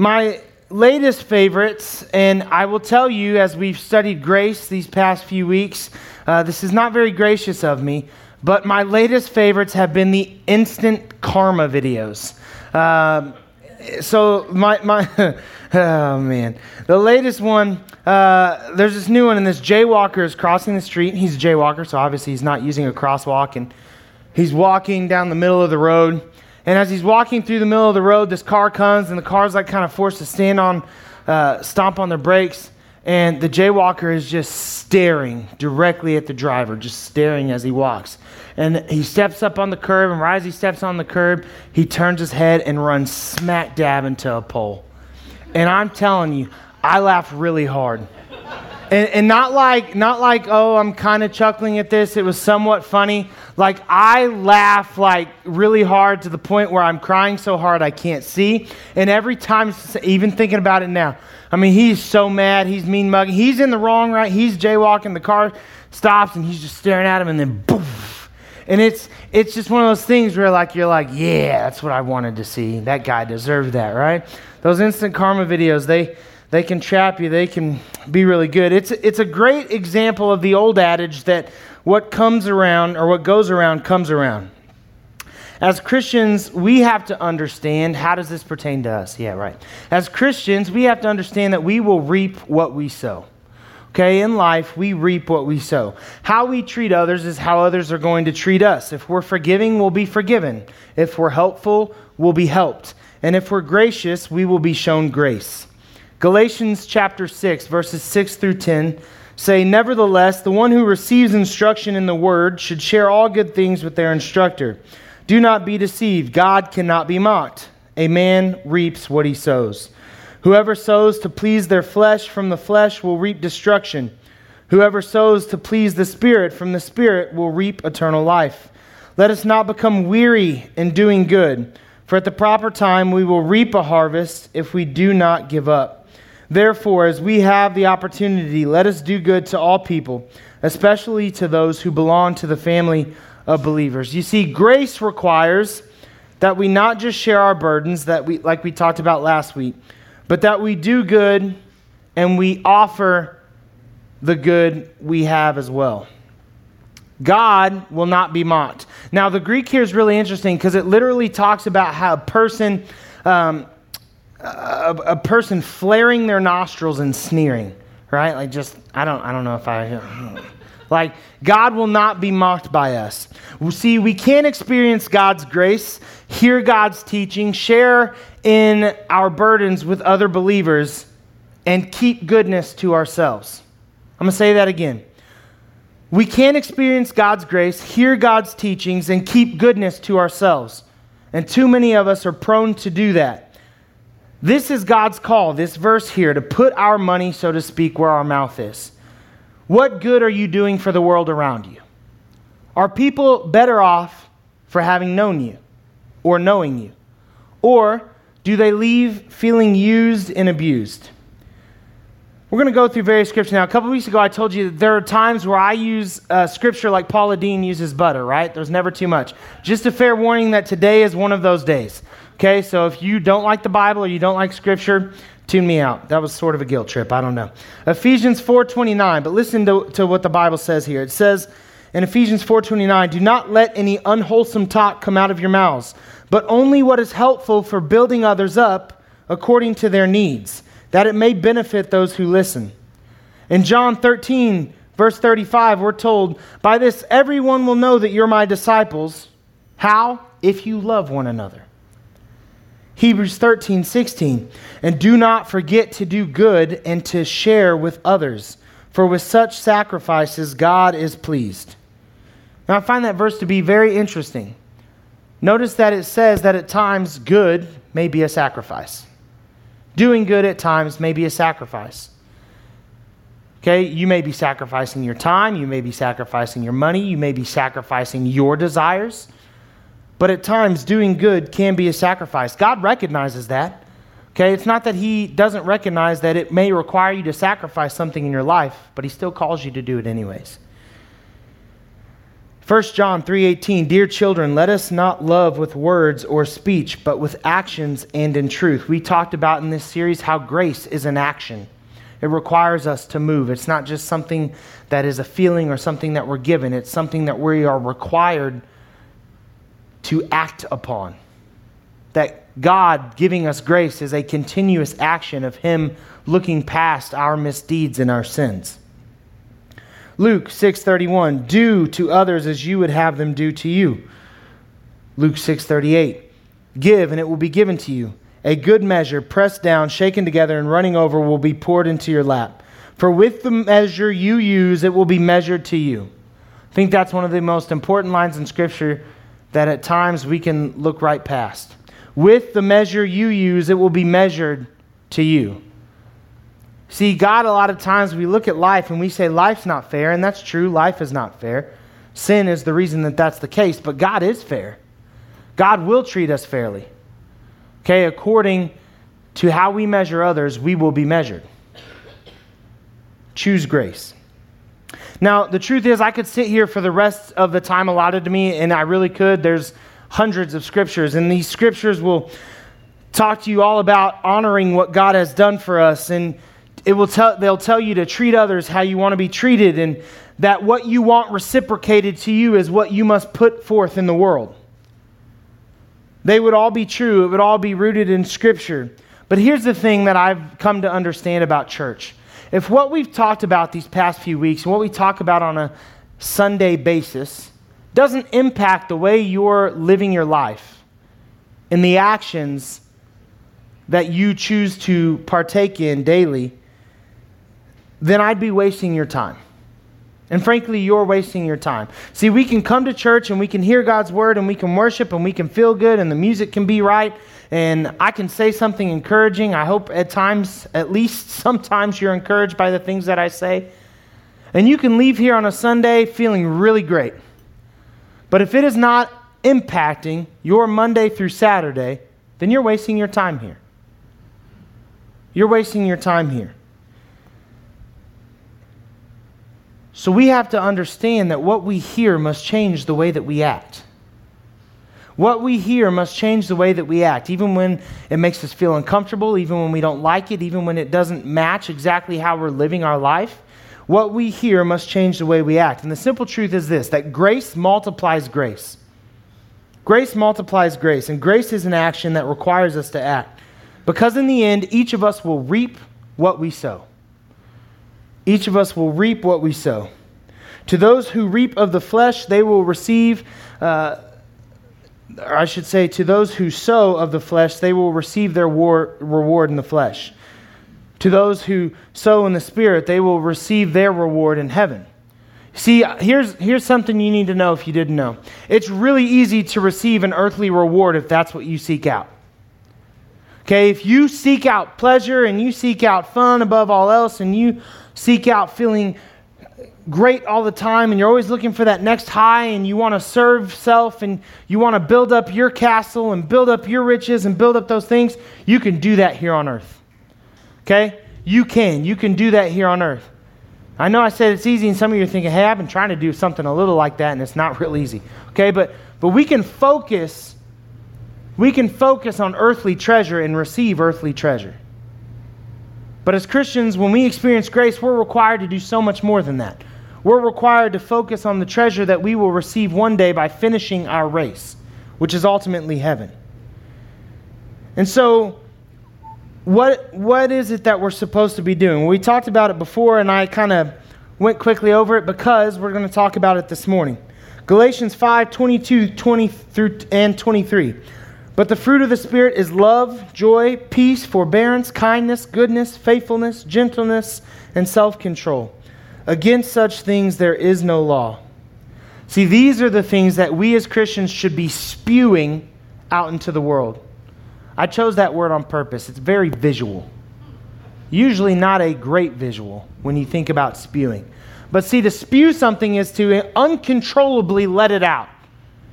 My latest favorites, and I will tell you as we've studied grace these past few weeks, uh, this is not very gracious of me, but my latest favorites have been the instant karma videos. Um, so my my oh man, the latest one. Uh, there's this new one, and this jaywalker is crossing the street. He's a jaywalker, so obviously he's not using a crosswalk, and he's walking down the middle of the road. And as he's walking through the middle of the road, this car comes, and the car's like kind of forced to stand on, uh, stomp on their brakes. And the jaywalker is just staring directly at the driver, just staring as he walks. And he steps up on the curb, and right as he steps on the curb, he turns his head and runs smack dab into a pole. And I'm telling you, I laughed really hard. And, and not like not like oh I'm kind of chuckling at this. It was somewhat funny. Like I laugh like really hard to the point where I'm crying so hard I can't see. And every time, even thinking about it now, I mean he's so mad. He's mean mugging. He's in the wrong right. He's jaywalking. The car stops and he's just staring at him. And then boom. And it's it's just one of those things where like you're like yeah that's what I wanted to see. That guy deserved that right. Those instant karma videos they they can trap you, they can be really good. It's, it's a great example of the old adage that what comes around or what goes around comes around. As Christians, we have to understand how does this pertain to us? Yeah, right. As Christians, we have to understand that we will reap what we sow. Okay, in life, we reap what we sow. How we treat others is how others are going to treat us. If we're forgiving, we'll be forgiven. If we're helpful, we'll be helped. And if we're gracious, we will be shown grace. Galatians chapter 6, verses 6 through 10 say, Nevertheless, the one who receives instruction in the word should share all good things with their instructor. Do not be deceived. God cannot be mocked. A man reaps what he sows. Whoever sows to please their flesh from the flesh will reap destruction. Whoever sows to please the Spirit from the Spirit will reap eternal life. Let us not become weary in doing good, for at the proper time we will reap a harvest if we do not give up. Therefore, as we have the opportunity, let us do good to all people, especially to those who belong to the family of believers. You see, grace requires that we not just share our burdens that we like we talked about last week, but that we do good and we offer the good we have as well. God will not be mocked. Now, the Greek here is really interesting because it literally talks about how a person um, a, a, person flaring their nostrils and sneering, right? Like just I don't I don't know if I like God will not be mocked by us. See, we can't experience God's grace, hear God's teaching, share in our burdens with other believers and keep goodness to ourselves. I'm going to say that again. We can't experience God's grace, hear God's teachings, and keep goodness to ourselves. And too many of us are prone to do that. This is God's call, this verse here, to put our money, so to speak, where our mouth is. What good are you doing for the world around you? Are people better off for having known you or knowing you? Or do they leave feeling used and abused? We're going to go through various scriptures now. A couple weeks ago, I told you that there are times where I use uh, scripture like Paula Deen uses butter, right? There's never too much. Just a fair warning that today is one of those days. Okay, so if you don't like the Bible or you don't like Scripture, tune me out. That was sort of a guilt trip. I don't know. Ephesians 4.29, but listen to, to what the Bible says here. It says in Ephesians 4.29, Do not let any unwholesome talk come out of your mouths, but only what is helpful for building others up according to their needs, that it may benefit those who listen. In John 13, verse 35, we're told, By this everyone will know that you're my disciples. How? If you love one another. Hebrews 13, 16. And do not forget to do good and to share with others, for with such sacrifices God is pleased. Now, I find that verse to be very interesting. Notice that it says that at times good may be a sacrifice. Doing good at times may be a sacrifice. Okay, you may be sacrificing your time, you may be sacrificing your money, you may be sacrificing your desires. But at times, doing good can be a sacrifice. God recognizes that. Okay, it's not that He doesn't recognize that it may require you to sacrifice something in your life, but He still calls you to do it anyways. 1 John 3:18 Dear children, let us not love with words or speech, but with actions and in truth. We talked about in this series how grace is an action. It requires us to move. It's not just something that is a feeling or something that we're given. It's something that we are required to act upon. That God giving us grace is a continuous action of him looking past our misdeeds and our sins. Luke 6:31 Do to others as you would have them do to you. Luke 6:38 Give and it will be given to you. A good measure pressed down, shaken together and running over will be poured into your lap. For with the measure you use it will be measured to you. I think that's one of the most important lines in scripture that at times we can look right past. With the measure you use it will be measured to you. See, God, a lot of times we look at life and we say life's not fair, and that's true. Life is not fair. Sin is the reason that that's the case, but God is fair. God will treat us fairly. Okay, according to how we measure others, we will be measured. Choose grace. Now, the truth is, I could sit here for the rest of the time allotted to me, and I really could. There's hundreds of scriptures, and these scriptures will talk to you all about honoring what God has done for us and it will tell, they'll tell you to treat others how you want to be treated, and that what you want reciprocated to you is what you must put forth in the world. They would all be true, it would all be rooted in Scripture. But here's the thing that I've come to understand about church. If what we've talked about these past few weeks, and what we talk about on a Sunday basis, doesn't impact the way you're living your life and the actions that you choose to partake in daily, then I'd be wasting your time. And frankly, you're wasting your time. See, we can come to church and we can hear God's word and we can worship and we can feel good and the music can be right and I can say something encouraging. I hope at times, at least sometimes, you're encouraged by the things that I say. And you can leave here on a Sunday feeling really great. But if it is not impacting your Monday through Saturday, then you're wasting your time here. You're wasting your time here. So we have to understand that what we hear must change the way that we act. What we hear must change the way that we act, even when it makes us feel uncomfortable, even when we don't like it, even when it doesn't match exactly how we're living our life. What we hear must change the way we act. And the simple truth is this that grace multiplies grace. Grace multiplies grace, and grace is an action that requires us to act. Because in the end, each of us will reap what we sow. Each of us will reap what we sow. To those who reap of the flesh, they will receive, uh, or I should say, to those who sow of the flesh, they will receive their war, reward in the flesh. To those who sow in the Spirit, they will receive their reward in heaven. See, here's, here's something you need to know if you didn't know. It's really easy to receive an earthly reward if that's what you seek out. Okay, if you seek out pleasure and you seek out fun above all else and you seek out feeling great all the time and you're always looking for that next high and you want to serve self and you want to build up your castle and build up your riches and build up those things, you can do that here on earth. Okay? You can. You can do that here on earth. I know I said it's easy and some of you are thinking, hey, I've been trying to do something a little like that and it's not real easy. Okay? But but we can focus we can focus on earthly treasure and receive earthly treasure. But as Christians, when we experience grace, we're required to do so much more than that. We're required to focus on the treasure that we will receive one day by finishing our race, which is ultimately heaven. And so, what, what is it that we're supposed to be doing? We talked about it before, and I kind of went quickly over it because we're going to talk about it this morning. Galatians 5 22 20 through and 23. But the fruit of the Spirit is love, joy, peace, forbearance, kindness, goodness, faithfulness, gentleness, and self control. Against such things there is no law. See, these are the things that we as Christians should be spewing out into the world. I chose that word on purpose. It's very visual. Usually not a great visual when you think about spewing. But see, to spew something is to uncontrollably let it out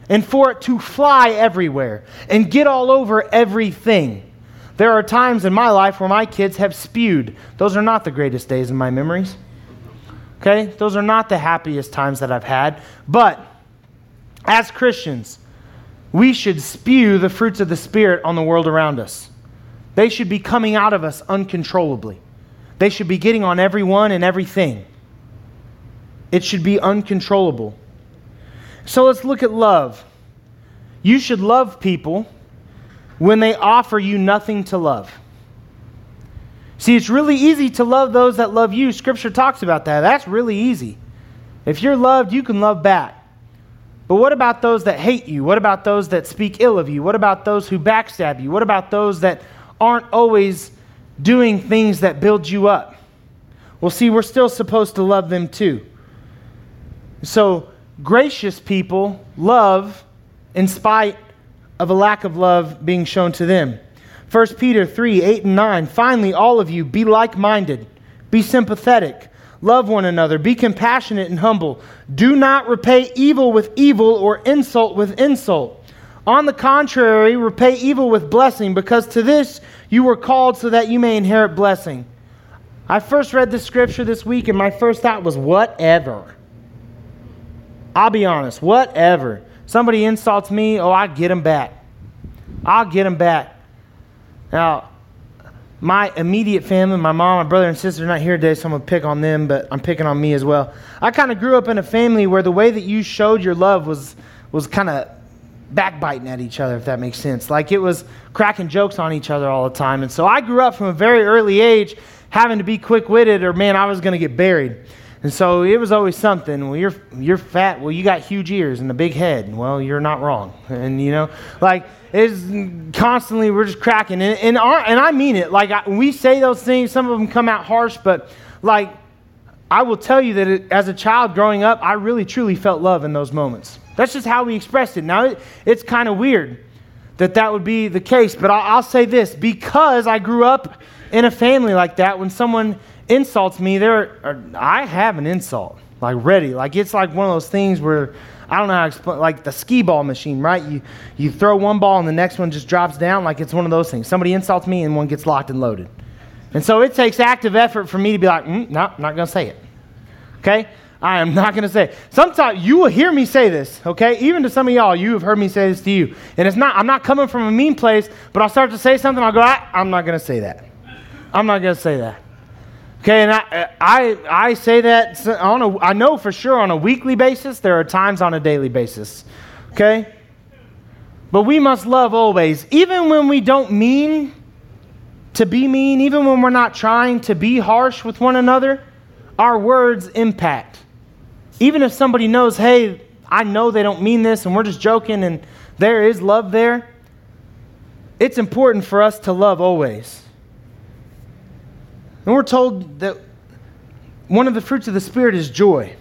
and for it to fly everywhere and get all over everything. There are times in my life where my kids have spewed. Those are not the greatest days in my memories. Okay? Those are not the happiest times that I've had. But as Christians, we should spew the fruits of the Spirit on the world around us. They should be coming out of us uncontrollably. They should be getting on everyone and everything. It should be uncontrollable. So let's look at love. You should love people when they offer you nothing to love. See, it's really easy to love those that love you. Scripture talks about that. That's really easy. If you're loved, you can love back. But what about those that hate you? What about those that speak ill of you? What about those who backstab you? What about those that aren't always doing things that build you up? Well, see, we're still supposed to love them too. So, gracious people love in spite of a lack of love being shown to them. 1 Peter 3 8 and 9. Finally, all of you, be like minded, be sympathetic, love one another, be compassionate and humble. Do not repay evil with evil or insult with insult. On the contrary, repay evil with blessing, because to this you were called so that you may inherit blessing. I first read the scripture this week, and my first thought was, whatever. I'll be honest, whatever. Somebody insults me, oh, I get them back. I'll get them back. Now, my immediate family, my mom, my brother, and sister are not here today, so I'm going to pick on them, but I'm picking on me as well. I kind of grew up in a family where the way that you showed your love was, was kind of backbiting at each other, if that makes sense. Like it was cracking jokes on each other all the time. And so I grew up from a very early age having to be quick witted, or man, I was going to get buried. And so it was always something. Well, you're you're fat. Well, you got huge ears and a big head. Well, you're not wrong. And you know, like it's constantly we're just cracking. And and, our, and I mean it. Like I, we say those things, some of them come out harsh, but like I will tell you that it, as a child growing up, I really truly felt love in those moments. That's just how we expressed it. Now it, it's kind of weird that that would be the case, but I'll, I'll say this: because I grew up in a family like that, when someone insults me, there I have an insult like ready. Like it's like one of those things where I don't know how to explain. Like the skee ball machine, right? You you throw one ball and the next one just drops down. Like it's one of those things. Somebody insults me and one gets locked and loaded. And so it takes active effort for me to be like, mm, no, I'm not to say it. Okay? I am not going to say it. Sometimes you will hear me say this, okay? Even to some of y'all, you have heard me say this to you. And it's not, I'm not coming from a mean place, but I'll start to say something, I'll go, ah, I'm not going to say that. I'm not going to say that. Okay, and I, uh, I, I say that on a, I know for sure on a weekly basis, there are times on a daily basis. Okay? But we must love always, even when we don't mean to be mean, even when we're not trying to be harsh with one another, our words impact. Even if somebody knows, hey, I know they don't mean this and we're just joking and there is love there, it's important for us to love always. And we're told that one of the fruits of the Spirit is joy.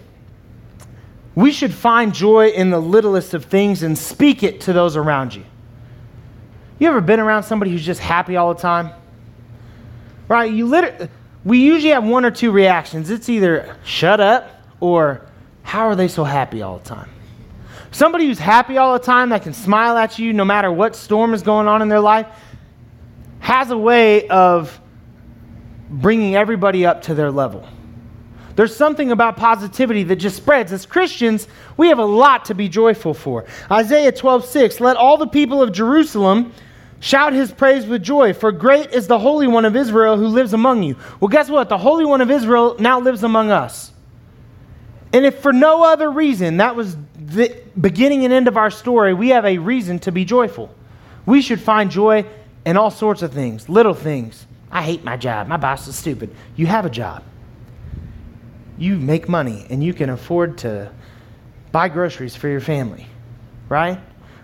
We should find joy in the littlest of things and speak it to those around you. You ever been around somebody who's just happy all the time? Right? You literally, we usually have one or two reactions. It's either shut up or how are they so happy all the time? Somebody who's happy all the time that can smile at you no matter what storm is going on in their life has a way of bringing everybody up to their level. There's something about positivity that just spreads. As Christians, we have a lot to be joyful for. Isaiah 12, 6, let all the people of Jerusalem shout his praise with joy, for great is the Holy One of Israel who lives among you. Well, guess what? The Holy One of Israel now lives among us. And if for no other reason, that was the beginning and end of our story, we have a reason to be joyful. We should find joy in all sorts of things, little things. I hate my job. My boss is stupid. You have a job. You make money and you can afford to buy groceries for your family, right?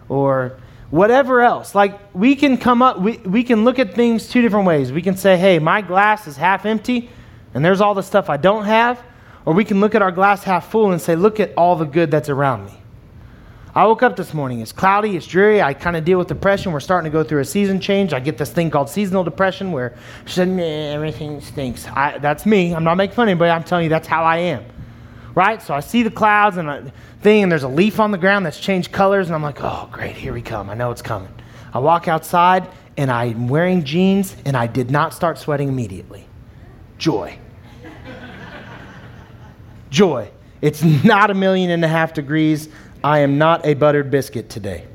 Or whatever else. Like we can come up, we, we can look at things two different ways. We can say, hey, my glass is half empty and there's all the stuff I don't have. Or we can look at our glass half full and say, look at all the good that's around me. I woke up this morning. It's cloudy, it's dreary. I kind of deal with depression. We're starting to go through a season change. I get this thing called seasonal depression where everything stinks. I, that's me. I'm not making fun of anybody. I'm telling you that's how I am. Right? So I see the clouds and a thing, and there's a leaf on the ground that's changed colors, and I'm like, oh, great, here we come. I know it's coming. I walk outside, and I'm wearing jeans, and I did not start sweating immediately. Joy. Joy. It's not a million and a half degrees I am not a buttered biscuit today.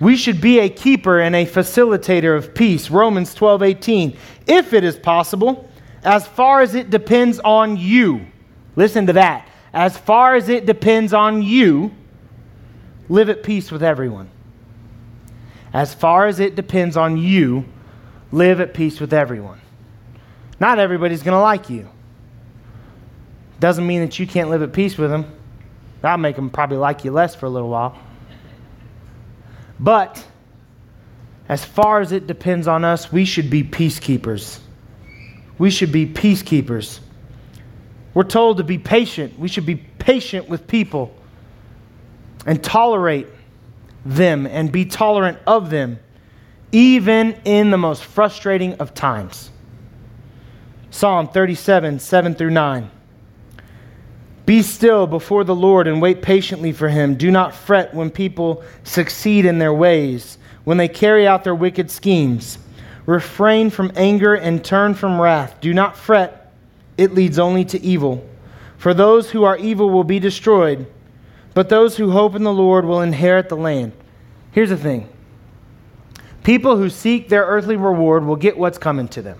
We should be a keeper and a facilitator of peace. Romans 12 18. If it is possible, as far as it depends on you, listen to that. As far as it depends on you, live at peace with everyone. As far as it depends on you, live at peace with everyone. Not everybody's going to like you. Doesn't mean that you can't live at peace with them. That'll make them probably like you less for a little while. But as far as it depends on us, we should be peacekeepers. We should be peacekeepers. We're told to be patient. We should be patient with people and tolerate them and be tolerant of them, even in the most frustrating of times. Psalm 37, 7 through 9. Be still before the Lord and wait patiently for him. Do not fret when people succeed in their ways, when they carry out their wicked schemes. Refrain from anger and turn from wrath. Do not fret, it leads only to evil. For those who are evil will be destroyed, but those who hope in the Lord will inherit the land. Here's the thing people who seek their earthly reward will get what's coming to them.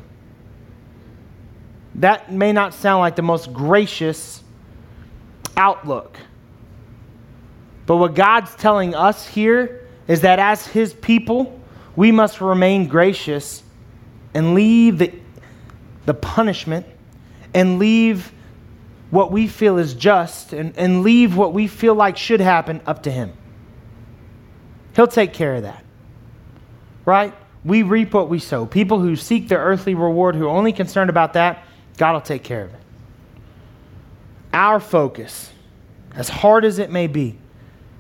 That may not sound like the most gracious outlook. But what God's telling us here is that as His people, we must remain gracious and leave the, the punishment and leave what we feel is just and, and leave what we feel like should happen up to Him. He'll take care of that. Right? We reap what we sow. People who seek their earthly reward, who are only concerned about that, God will take care of it. Our focus, as hard as it may be,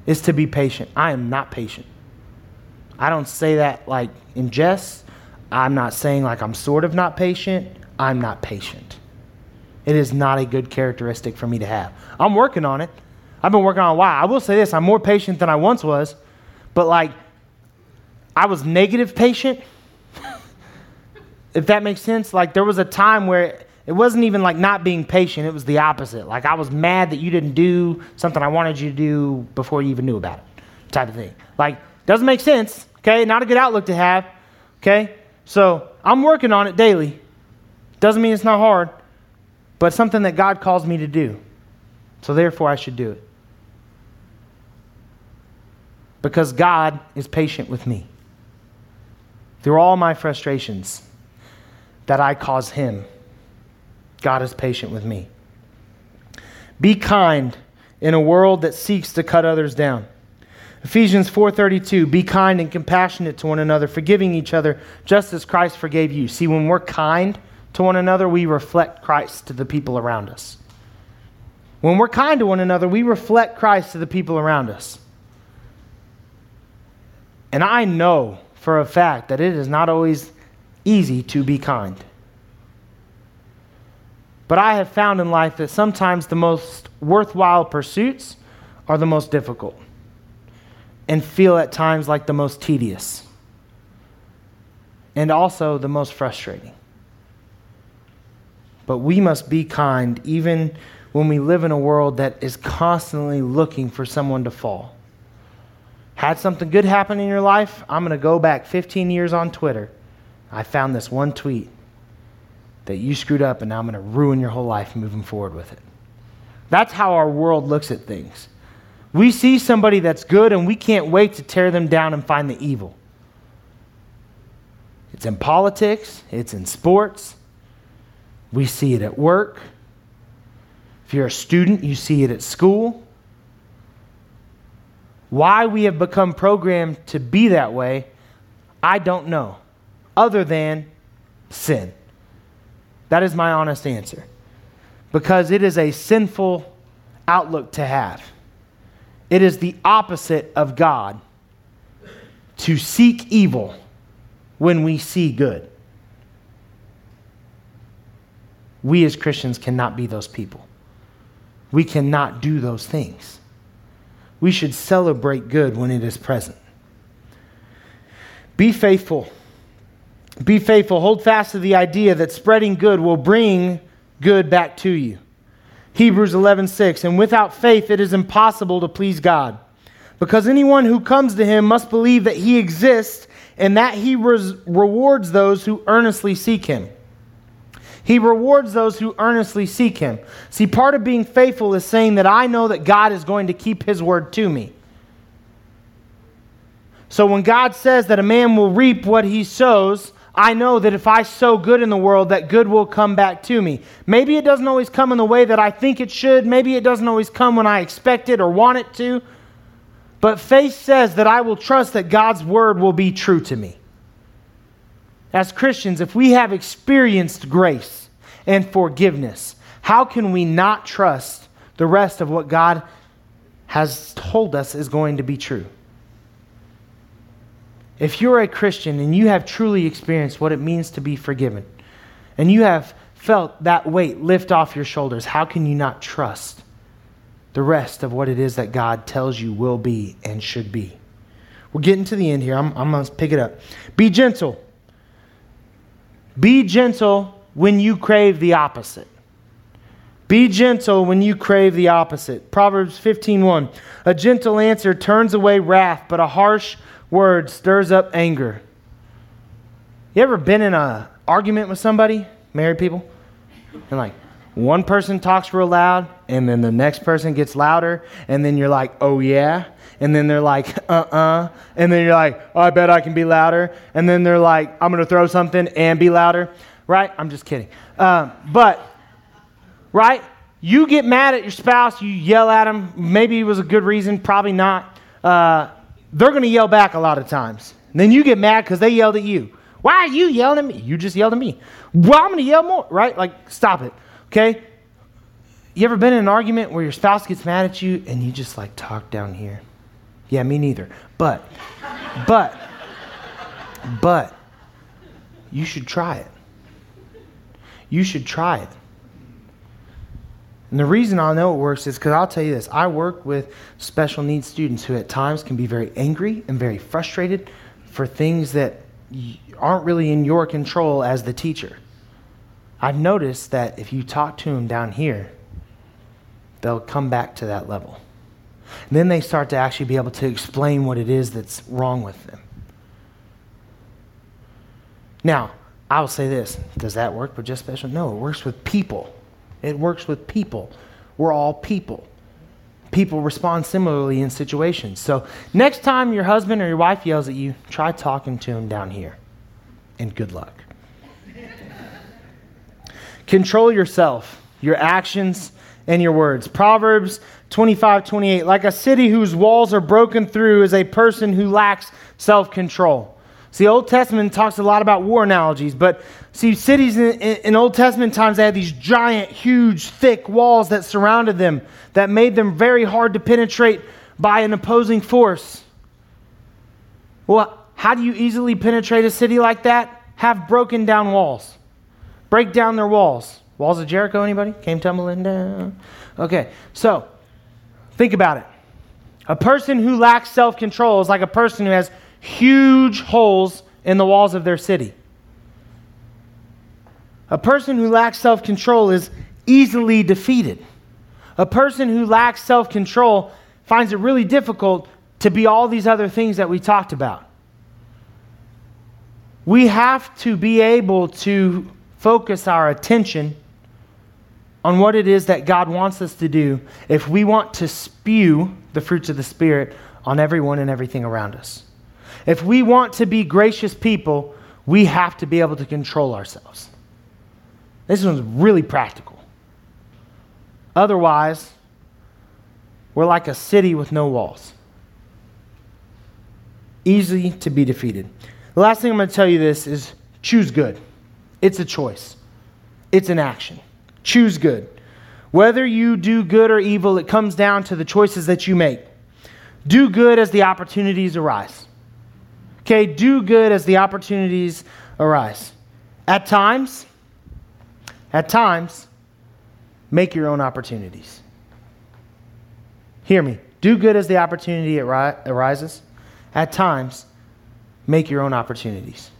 is to be patient. I am not patient. I don't say that like in jest. I'm not saying like I'm sort of not patient. I'm not patient. It is not a good characteristic for me to have. I'm working on it. I've been working on while. I will say this I'm more patient than I once was, but like I was negative patient, if that makes sense. Like there was a time where it wasn't even like not being patient, it was the opposite. Like I was mad that you didn't do something I wanted you to do before you even knew about it, type of thing. Like, doesn't make sense, okay? Not a good outlook to have, okay? So I'm working on it daily. Doesn't mean it's not hard, but something that God calls me to do. So therefore, I should do it. Because God is patient with me. Through all my frustrations that I cause Him God is patient with me. Be kind in a world that seeks to cut others down. Ephesians 4:32 Be kind and compassionate to one another, forgiving each other just as Christ forgave you. See, when we're kind to one another, we reflect Christ to the people around us. When we're kind to one another, we reflect Christ to the people around us. And I know for a fact that it is not always easy to be kind. But I have found in life that sometimes the most worthwhile pursuits are the most difficult and feel at times like the most tedious and also the most frustrating. But we must be kind even when we live in a world that is constantly looking for someone to fall. Had something good happen in your life? I'm going to go back 15 years on Twitter. I found this one tweet that you screwed up and now I'm going to ruin your whole life moving forward with it. That's how our world looks at things. We see somebody that's good and we can't wait to tear them down and find the evil. It's in politics, it's in sports, we see it at work. If you're a student, you see it at school. Why we have become programmed to be that way, I don't know, other than sin. That is my honest answer. Because it is a sinful outlook to have. It is the opposite of God to seek evil when we see good. We as Christians cannot be those people. We cannot do those things. We should celebrate good when it is present. Be faithful be faithful. Hold fast to the idea that spreading good will bring good back to you. Hebrews 11:6 And without faith it is impossible to please God because anyone who comes to him must believe that he exists and that he res- rewards those who earnestly seek him. He rewards those who earnestly seek him. See, part of being faithful is saying that I know that God is going to keep his word to me. So when God says that a man will reap what he sows, I know that if I sow good in the world, that good will come back to me. Maybe it doesn't always come in the way that I think it should. Maybe it doesn't always come when I expect it or want it to. But faith says that I will trust that God's word will be true to me. As Christians, if we have experienced grace and forgiveness, how can we not trust the rest of what God has told us is going to be true? If you're a Christian and you have truly experienced what it means to be forgiven, and you have felt that weight lift off your shoulders, how can you not trust the rest of what it is that God tells you will be and should be? We're getting to the end here. I'm, I'm going to pick it up. Be gentle. Be gentle when you crave the opposite. Be gentle when you crave the opposite. Proverbs 15:1. A gentle answer turns away wrath, but a harsh word stirs up anger. You ever been in an argument with somebody, married people? And like one person talks real loud, and then the next person gets louder, and then you're like, oh yeah. And then they're like, uh uh-uh. uh. And then you're like, oh, I bet I can be louder. And then they're like, I'm going to throw something and be louder. Right? I'm just kidding. Um, but, right? You get mad at your spouse, you yell at them. Maybe it was a good reason, probably not. Uh, they're going to yell back a lot of times. And then you get mad because they yelled at you. Why are you yelling at me? You just yelled at me. Well, I'm going to yell more, right? Like, stop it, okay? You ever been in an argument where your spouse gets mad at you and you just like talk down here? Yeah, me neither. But, but, but, you should try it. You should try it. And the reason I know it works is because I'll tell you this I work with special needs students who at times can be very angry and very frustrated for things that aren't really in your control as the teacher. I've noticed that if you talk to them down here, they'll come back to that level. And then they start to actually be able to explain what it is that's wrong with them. Now, I will say this does that work with just special? No, it works with people. It works with people. We're all people. People respond similarly in situations. So, next time your husband or your wife yells at you, try talking to him down here. And good luck. Control yourself, your actions, and your words. Proverbs 25 28. Like a city whose walls are broken through is a person who lacks self control. See, Old Testament talks a lot about war analogies, but see, cities in, in, in, Old Testament times, they had these giant, huge, thick walls that surrounded them that made them very hard to penetrate by an opposing force. Well, how do you easily penetrate a city like that? Have broken down walls. Break down their walls. Walls of Jericho, anybody? Came tumbling down. Okay, so think about it. A person who lacks self control is like a person who has huge holes in the walls of their city. A person who lacks self control is easily defeated. A person who lacks self control finds it really difficult to be all these other things that we talked about. We have to be able to focus our attention on what it is that God wants us to do if we want to spew the fruits of the Spirit on everyone and everything around us. If we want to be gracious people, we have to be able to control ourselves. This one's really practical. Otherwise, we're like a city with no walls. Easy to be defeated. The last thing I'm going to tell you this is choose good. It's a choice. It's an action. Choose good. Whether you do good or evil, it comes down to the choices that you make. Do good as the opportunities arise. Okay, do good as the opportunities arise. At times, at times, make your own opportunities. Hear me. Do good as the opportunity arises. At times, make your own opportunities.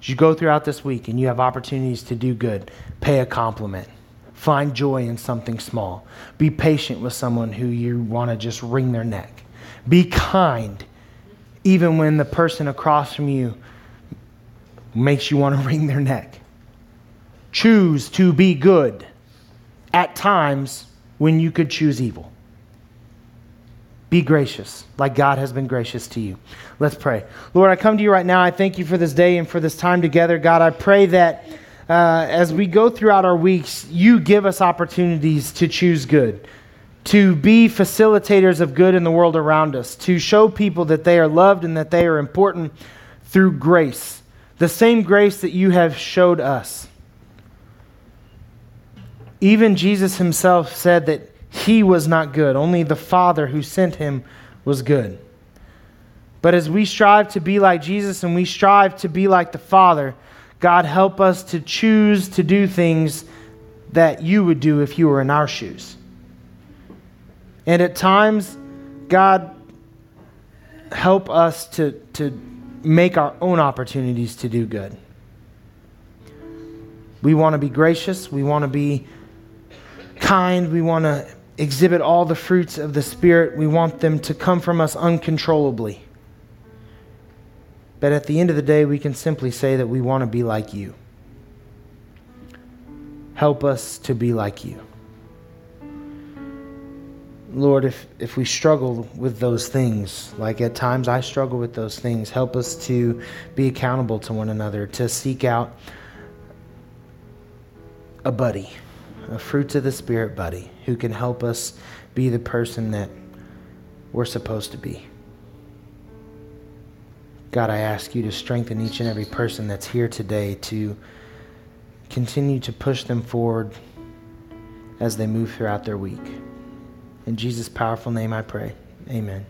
As you go throughout this week and you have opportunities to do good, pay a compliment. Find joy in something small. Be patient with someone who you want to just wring their neck. Be kind, even when the person across from you makes you want to wring their neck. Choose to be good at times when you could choose evil. Be gracious, like God has been gracious to you. Let's pray. Lord, I come to you right now. I thank you for this day and for this time together. God, I pray that uh, as we go throughout our weeks, you give us opportunities to choose good, to be facilitators of good in the world around us, to show people that they are loved and that they are important through grace, the same grace that you have showed us. Even Jesus himself said that he was not good, only the Father who sent him was good. But as we strive to be like Jesus and we strive to be like the Father, God, help us to choose to do things that you would do if you were in our shoes. And at times, God, help us to, to make our own opportunities to do good. We want to be gracious. We want to be kind. We want to exhibit all the fruits of the Spirit. We want them to come from us uncontrollably. But at the end of the day, we can simply say that we want to be like you. Help us to be like you. Lord, if, if we struggle with those things, like at times I struggle with those things, help us to be accountable to one another, to seek out a buddy, a fruits of the Spirit buddy, who can help us be the person that we're supposed to be. God, I ask you to strengthen each and every person that's here today to continue to push them forward as they move throughout their week. In Jesus' powerful name I pray. Amen.